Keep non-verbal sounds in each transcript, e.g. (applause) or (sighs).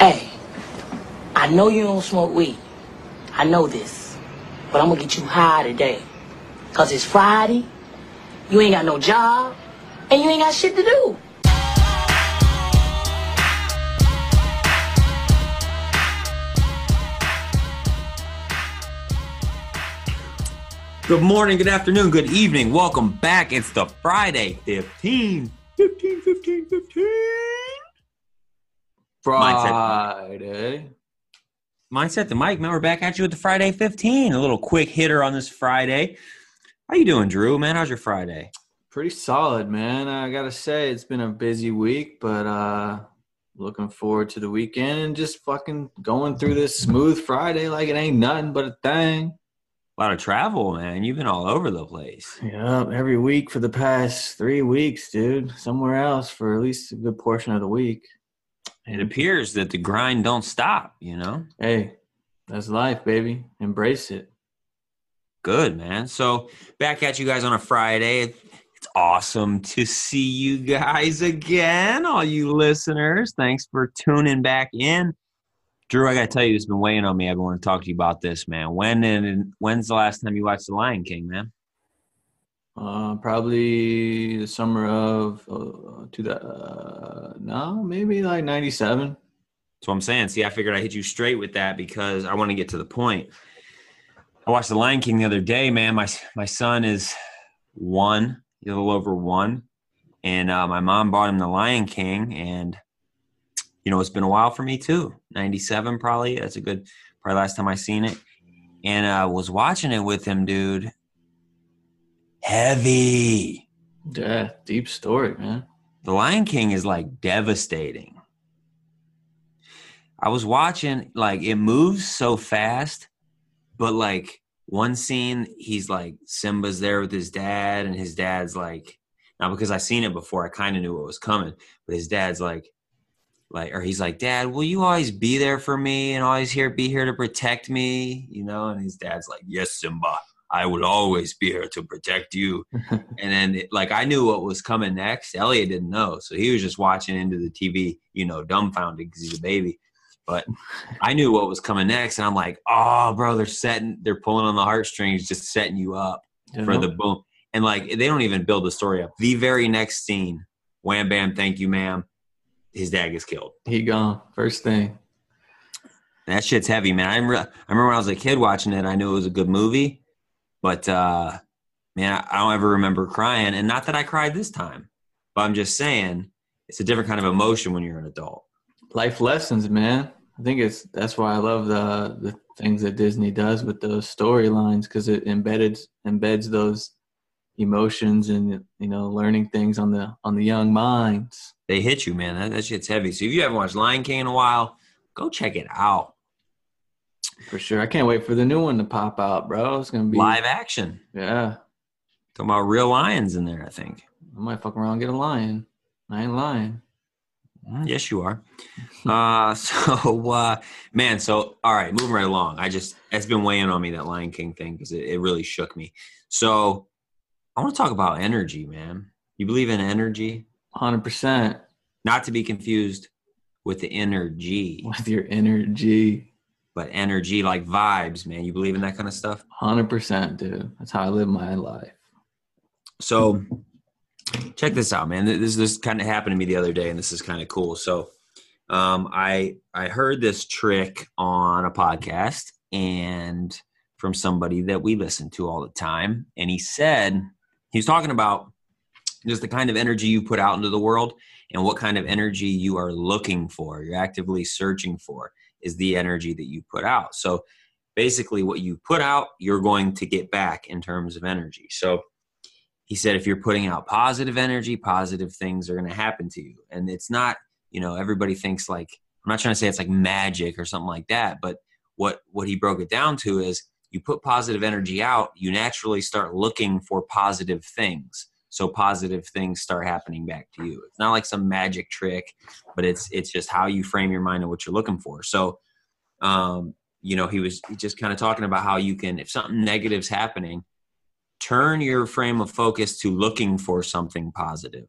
Hey, I know you don't smoke weed. I know this. But I'm gonna get you high today. Cause it's Friday, you ain't got no job, and you ain't got shit to do. Good morning, good afternoon, good evening. Welcome back. It's the Friday 15, 15, 15, 15. Friday. Mindset the mic, man. We're back at you with the Friday 15. A little quick hitter on this Friday. How you doing, Drew? Man, how's your Friday? Pretty solid, man. I gotta say it's been a busy week, but uh looking forward to the weekend and just fucking going through this smooth Friday like it ain't nothing but a thing. A lot of travel, man. You've been all over the place. Yeah, every week for the past three weeks, dude. Somewhere else for at least a good portion of the week. It appears that the grind don't stop, you know? Hey, that's life, baby. Embrace it. Good, man. So back at you guys on a Friday. It's awesome to see you guys again, all you listeners. Thanks for tuning back in. Drew, I got to tell you, it's been weighing on me. I've been wanting to talk to you about this, man. When and when's the last time you watched The Lion King, man? Uh, probably the summer of uh, to the uh, no, maybe like '97. That's what I'm saying. See, I figured I hit you straight with that because I want to get to the point. I watched The Lion King the other day, man. My my son is one, a little over one, and uh, my mom bought him The Lion King, and you know it's been a while for me too. '97 probably. That's a good probably last time I seen it, and I uh, was watching it with him, dude. Heavy. Yeah, deep story, man. The Lion King is like devastating. I was watching, like, it moves so fast, but like one scene, he's like, Simba's there with his dad, and his dad's like, now because I seen it before, I kind of knew what was coming, but his dad's like, like, or he's like, Dad, will you always be there for me and always here, be here to protect me? You know, and his dad's like, Yes, Simba. I will always be here to protect you. (laughs) and then, it, like, I knew what was coming next. Elliot didn't know. So he was just watching into the TV, you know, dumbfounded because he's a baby. But (laughs) I knew what was coming next. And I'm like, oh, bro, they're setting, they're pulling on the heartstrings, just setting you up you for the boom. And like, they don't even build the story up. The very next scene, wham, bam, thank you, ma'am. His dad gets killed. He gone. First thing. That shit's heavy, man. I remember, I remember when I was a kid watching it, I knew it was a good movie but uh, man, I don't ever remember crying, and not that I cried this time, but I'm just saying it's a different kind of emotion when you're an adult. Life lessons, man. I think it's that's why I love the the things that Disney does with those storylines because it embedded embeds those emotions and you know learning things on the on the young minds. They hit you, man. That, that shit's heavy. So if you haven't watched Lion King in a while, go check it out. For sure. I can't wait for the new one to pop out, bro. It's gonna be live action. Yeah. Talking about real lions in there, I think. I might fuck around and get a lion. I ain't lying. Mm, yes, you are. (laughs) uh, so, uh, man, so, all right, moving right along. I just, it's been weighing on me, that Lion King thing, because it, it really shook me. So, I want to talk about energy, man. You believe in energy? 100%. Not to be confused with the energy. With your energy but energy, like vibes, man. You believe in that kind of stuff? 100%, dude. That's how I live my life. So, check this out, man. This this kind of happened to me the other day, and this is kind of cool. So, um, I I heard this trick on a podcast and from somebody that we listen to all the time, and he said he was talking about just the kind of energy you put out into the world and what kind of energy you are looking for, you're actively searching for is the energy that you put out. So basically, what you put out, you're going to get back in terms of energy. So he said, if you're putting out positive energy, positive things are going to happen to you. And it's not, you know, everybody thinks like, I'm not trying to say it's like magic or something like that, but what what he broke it down to is you put positive energy out, you naturally start looking for positive things so positive things start happening back to you. It's not like some magic trick but it's it's just how you frame your mind and what you're looking for. So um you know he was just kind of talking about how you can if something negative's happening turn your frame of focus to looking for something positive.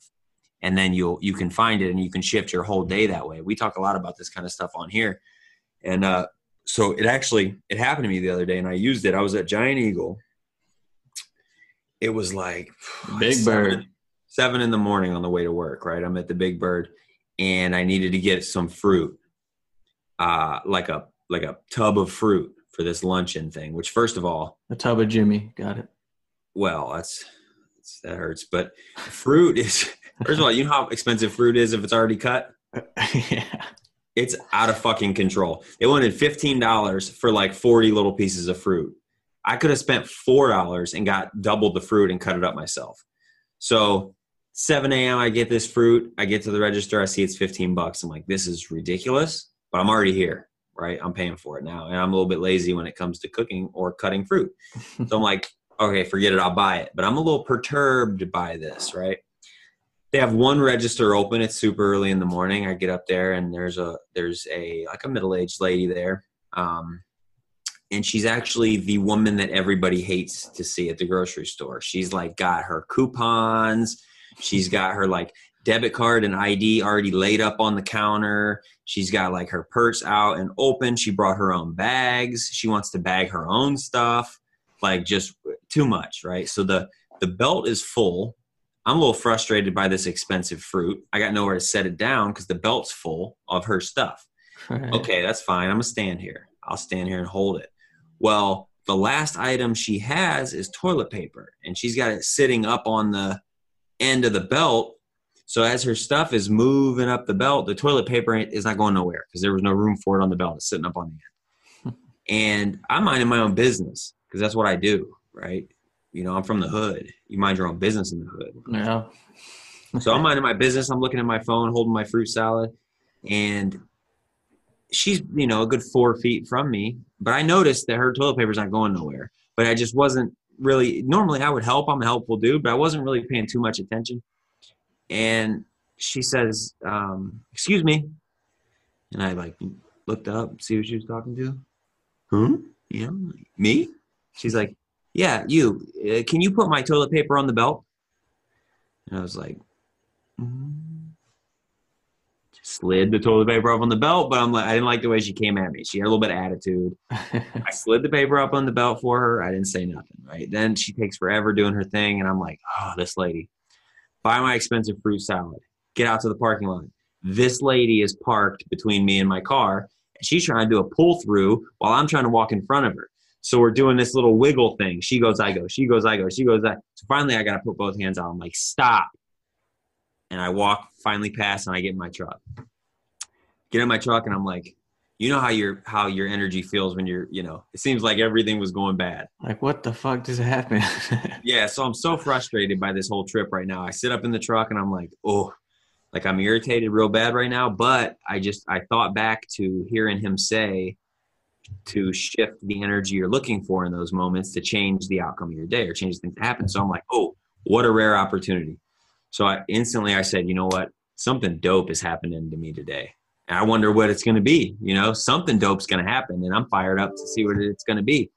And then you'll you can find it and you can shift your whole day that way. We talk a lot about this kind of stuff on here. And uh so it actually it happened to me the other day and i used it. I was at giant eagle it was like (sighs) Big seven- Bird. seven in the morning on the way to work right i'm at the big bird and i needed to get some fruit uh like a like a tub of fruit for this luncheon thing which first of all A tub of Jimmy. Got it. well that's, that's that hurts but fruit is (laughs) first of all you know how expensive fruit is if it's already cut (laughs) yeah. it's out of fucking control they wanted $15 for like 40 little pieces of fruit i could have spent $4 and got double the fruit and cut it up myself so 7 a.m i get this fruit i get to the register i see it's 15 bucks i'm like this is ridiculous but i'm already here right i'm paying for it now and i'm a little bit lazy when it comes to cooking or cutting fruit (laughs) so I'm like, okay, forget it, I'll buy it. But I'm a little perturbed by this, right? They have one register open. It's super early in the morning. I get up there and there's a there's a like a middle aged lady there, um, and she's actually the woman that everybody hates to see at the grocery store. She's like got her coupons. She's got her like debit card and ID already laid up on the counter. She's got like her purse out and open. She brought her own bags. She wants to bag her own stuff. Like just too much, right? So the the belt is full. I'm a little frustrated by this expensive fruit. I got nowhere to set it down because the belt's full of her stuff. Right. Okay, that's fine. I'm gonna stand here. I'll stand here and hold it. Well, the last item she has is toilet paper, and she's got it sitting up on the end of the belt. So as her stuff is moving up the belt, the toilet paper is not going nowhere because there was no room for it on the belt. It's sitting up on the end. (laughs) and I'm minding my own business because that's what I do, right? You know, I'm from the hood. You mind your own business in the hood. Yeah. So I'm minding my business. I'm looking at my phone, holding my fruit salad, and she's you know a good four feet from me. But I noticed that her toilet paper's not going nowhere. But I just wasn't really. Normally I would help. I'm a helpful dude, but I wasn't really paying too much attention. And she says, um, "Excuse me," and I like looked up, see who she was talking to. Huh? Yeah, me. She's like, "Yeah, you. Uh, can you put my toilet paper on the belt?" And I was like, mm. Slid the toilet paper up on the belt, but I'm like, I didn't like the way she came at me. She had a little bit of attitude. (laughs) I slid the paper up on the belt for her. I didn't say nothing, right? Then she takes forever doing her thing, and I'm like, oh, this lady. Buy my expensive fruit salad. Get out to the parking lot. This lady is parked between me and my car, and she's trying to do a pull through while I'm trying to walk in front of her. So we're doing this little wiggle thing. She goes, I go. She goes, I go. She goes, I. So finally, I got to put both hands out. I'm like, stop. And I walk finally past, and I get in my truck. Get in my truck, and I'm like, you know how your how your energy feels when you're, you know, it seems like everything was going bad. like, what the fuck just happened? (laughs) Yeah, so I'm so frustrated by this whole trip right now. I sit up in the truck and I'm like, oh, like I'm irritated real bad right now. But I just I thought back to hearing him say to shift the energy you're looking for in those moments to change the outcome of your day or change things that happen. So I'm like, oh, what a rare opportunity. So I instantly I said, you know what? Something dope is happening to me today. And I wonder what it's gonna be. You know, something dope's gonna happen. And I'm fired up to see what it's gonna be.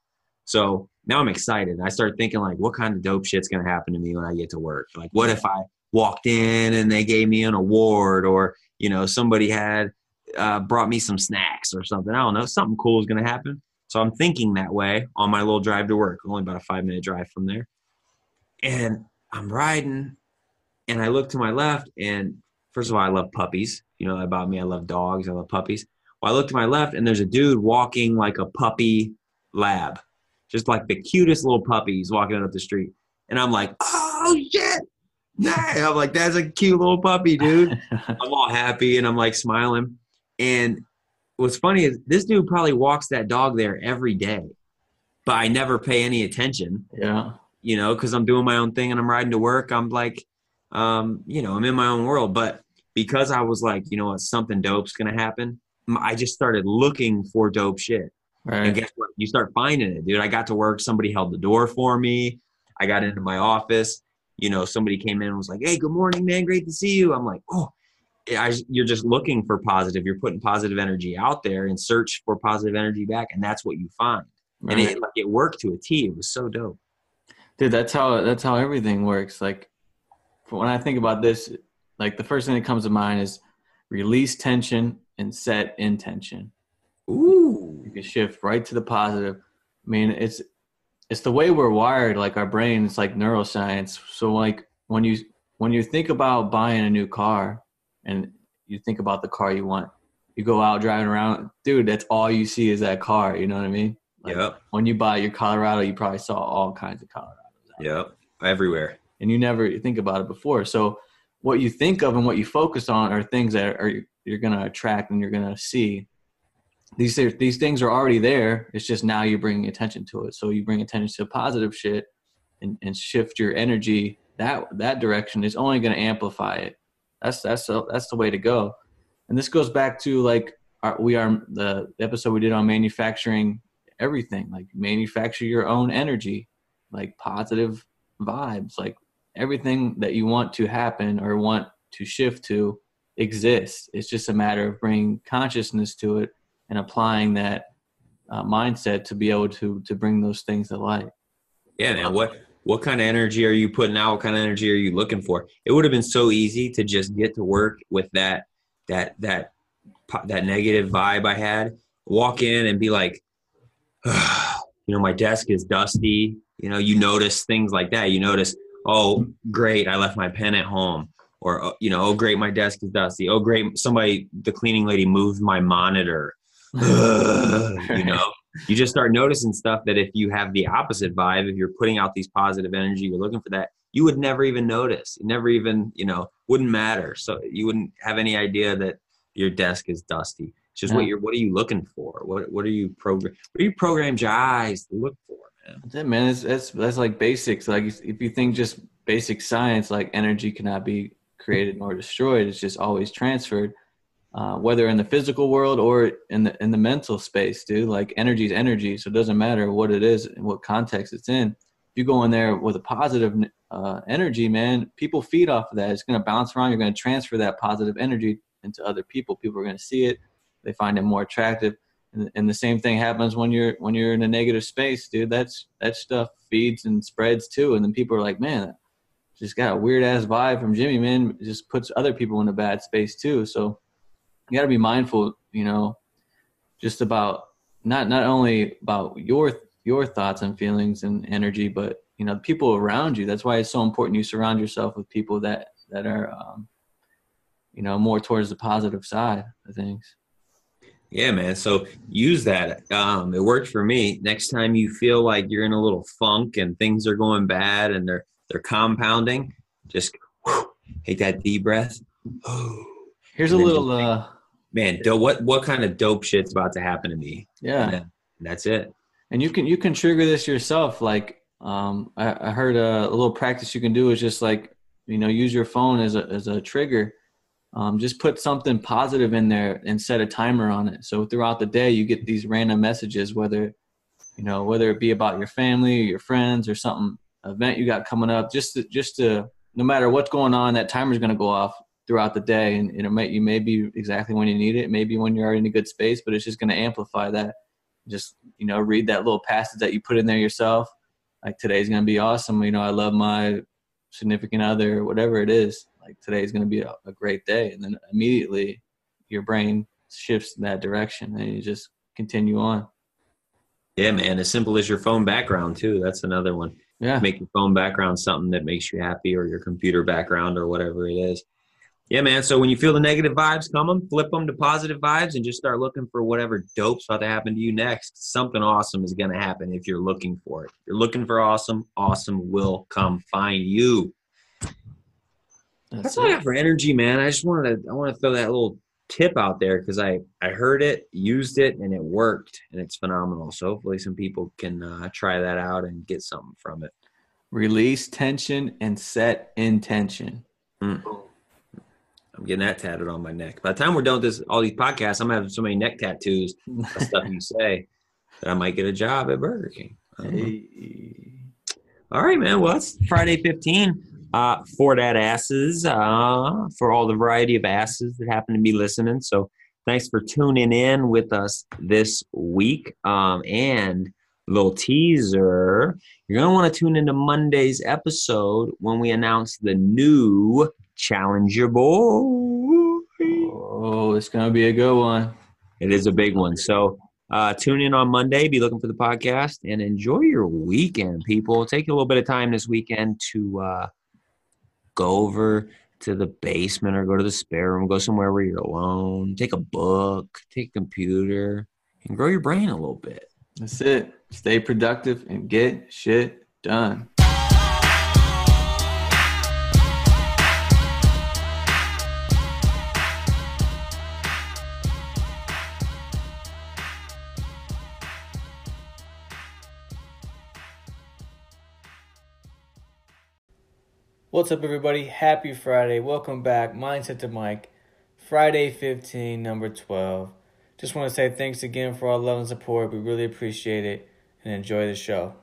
So now I'm excited. I start thinking like, what kind of dope shit's gonna happen to me when I get to work? Like, what if I walked in and they gave me an award, or you know, somebody had uh, brought me some snacks or something? I don't know. Something cool is gonna happen. So I'm thinking that way on my little drive to work. Only about a five minute drive from there, and I'm riding, and I look to my left, and first of all, I love puppies. You know about me. I love dogs. I love puppies. Well, I look to my left, and there's a dude walking like a puppy lab just like the cutest little puppies walking up the street. And I'm like, oh shit. Nah. I'm like, that's a cute little puppy, dude. (laughs) I'm all happy and I'm like smiling. And what's funny is this dude probably walks that dog there every day, but I never pay any attention, yeah. you know, because I'm doing my own thing and I'm riding to work. I'm like, um, you know, I'm in my own world. But because I was like, you know what, something dope's gonna happen, I just started looking for dope shit. And guess what? You start finding it, dude. I got to work. Somebody held the door for me. I got into my office. You know, somebody came in and was like, "Hey, good morning, man. Great to see you." I'm like, "Oh, I, you're just looking for positive. You're putting positive energy out there and search for positive energy back, and that's what you find." And it like it worked to a T. It was so dope. dude that's how that's how everything works like when i think about this like the first thing that comes to mind is release tension and set intention. Ooh. You can shift right to the positive. I mean, it's it's the way we're wired. Like our brain, it's like neuroscience. So like when you when you think about buying a new car, and you think about the car you want, you go out driving around, dude. That's all you see is that car. You know what I mean? Like, Yep. When you buy your Colorado, you probably saw all kinds of Colorados. there. Yep. Everywhere. And you never think about it before. So what you think of and what you focus on are things that are you're going to attract and you're going to see. These are, these things are already there. It's just now you're bringing attention to it. So you bring attention to positive shit and, and shift your energy that that direction is only going to amplify it. That's that's the, that's the way to go. And this goes back to like our, we are the episode we did on manufacturing everything. Like manufacture your own energy, like positive vibes, like everything that you want to happen or want to shift to exists. It's just a matter of bringing consciousness to it and applying that uh, mindset to be able to to bring those things to light. Yeah, man. What what kind of energy are you putting out? What kind of energy are you looking for? It would have been so easy to just get to work with that that that that negative vibe I had. Walk in and be like, (sighs) you know, my desk is dusty. You know, you notice things like that. You notice, oh, great, I left my pen at home. Or, uh, you know, oh, great, my desk is dusty. Oh, great, somebody, the cleaning lady moved my monitor. (laughs) you know, you just start noticing stuff that if you have the opposite vibe, if you're putting out these positive energy, you're looking for that, you would never even notice. It never even, you know, wouldn't matter. So you wouldn't have any idea that your desk is dusty. It's just what you're what are you looking for? What what are you program what are you programmed your eyes to look for, That's it, man. It's, that's that's like basics. Like if you think just basic science, like energy cannot be created nor destroyed. It's just always transferred, uh, whether in the physical world or in the in the mental space, dude. Like energy is energy, so it doesn't matter what it is and what context it's in. If you go in there with a positive uh, energy, man, people feed off of that. It's going to bounce around. You're going to transfer that positive energy into other people. People are going to see it. They find it more attractive and, and the same thing happens when you're when you're in a negative space dude that's that stuff feeds and spreads too. And then people are like man just got a weird ass vibe from jimmy man. It just puts other people in a bad space too. So you got to be mindful you know just about not not only about your your thoughts and feelings and energy but you know the people around you. That's why it's so important you surround yourself with people that that are um, you know more towards the positive side of things Yeah, man. So use that. Um, it worked for me. Next time you feel like you're in a little funk and things are going bad and they're they're compounding, just whew, take that deep breath. (sighs) here's a little uh Man, do, what what kind of dope shit's about to happen to me? yeah And that's it. and you can you can trigger this yourself like um i, I heard a, a little practice you can do is just like you know use your phone as a as a trigger um, just put something positive in there and set a timer on it. So throughout the day you get these random messages whether you know whether it be about your family or your friends or something event you got coming up just to, just to no matter what's going on that timer's going to go off throughout the day. And, and it may you may be exactly when you need it. Maybe when you're already in a good space but it's just going to amplify that. Just you know read that little passage that you put in there yourself. Like today's going to be awesome. You know i love my significant other whatever it is like today's going to be a, a great day and then immediately your brain shifts in that direction and you just continue on Yeah, man. As simple as your phone background too. That's another one. yeah Make your phone background something that makes you happy, or your computer background, or whatever it is. Yeah, man. So when you feel the negative vibes coming, flip them to positive vibes, and just start looking for whatever dope's about to happen to you next. Something awesome is going to happen if you're looking for it. If you're looking for awesome. Awesome will come find you. That's that's all I it. got for energy, man. I just wanted to I want to throw that little tip out there because I I heard it, used it, and it worked, and it's phenomenal. So hopefully some people can uh, try that out and get something from it. release tension and set intention I'm getting that tatted on my neck. By the time we're done with this, all these podcasts, I'm having so many neck tattoos of stuff you (laughs) say that I might get a job at Burger King. I don't know. Hey. All right, man. Well, it's Friday 15 uh, for that asses, uh, for all the variety of asses that happen to be listening. So thanks for tuning in with us this week. Um, and little teaser you're going to want to tune into Monday's episode when we announce the new Challenger boy. Oh, it's gonna be a good one. It is a big one. So uh, tune in on Monday. Be looking for the podcast and enjoy your weekend, people. Take a little bit of time this weekend to uh, go over to the basement or go to the spare room. Go somewhere where you're alone. Take a book. Take a computer and grow your brain a little bit. That's it. Stay productive and get shit done. What's up, everybody? Happy Friday. Welcome back. Mindset to Mic. Friday 15, number 12. Just want to say thanks again for all love and support. We really appreciate it and enjoy the show.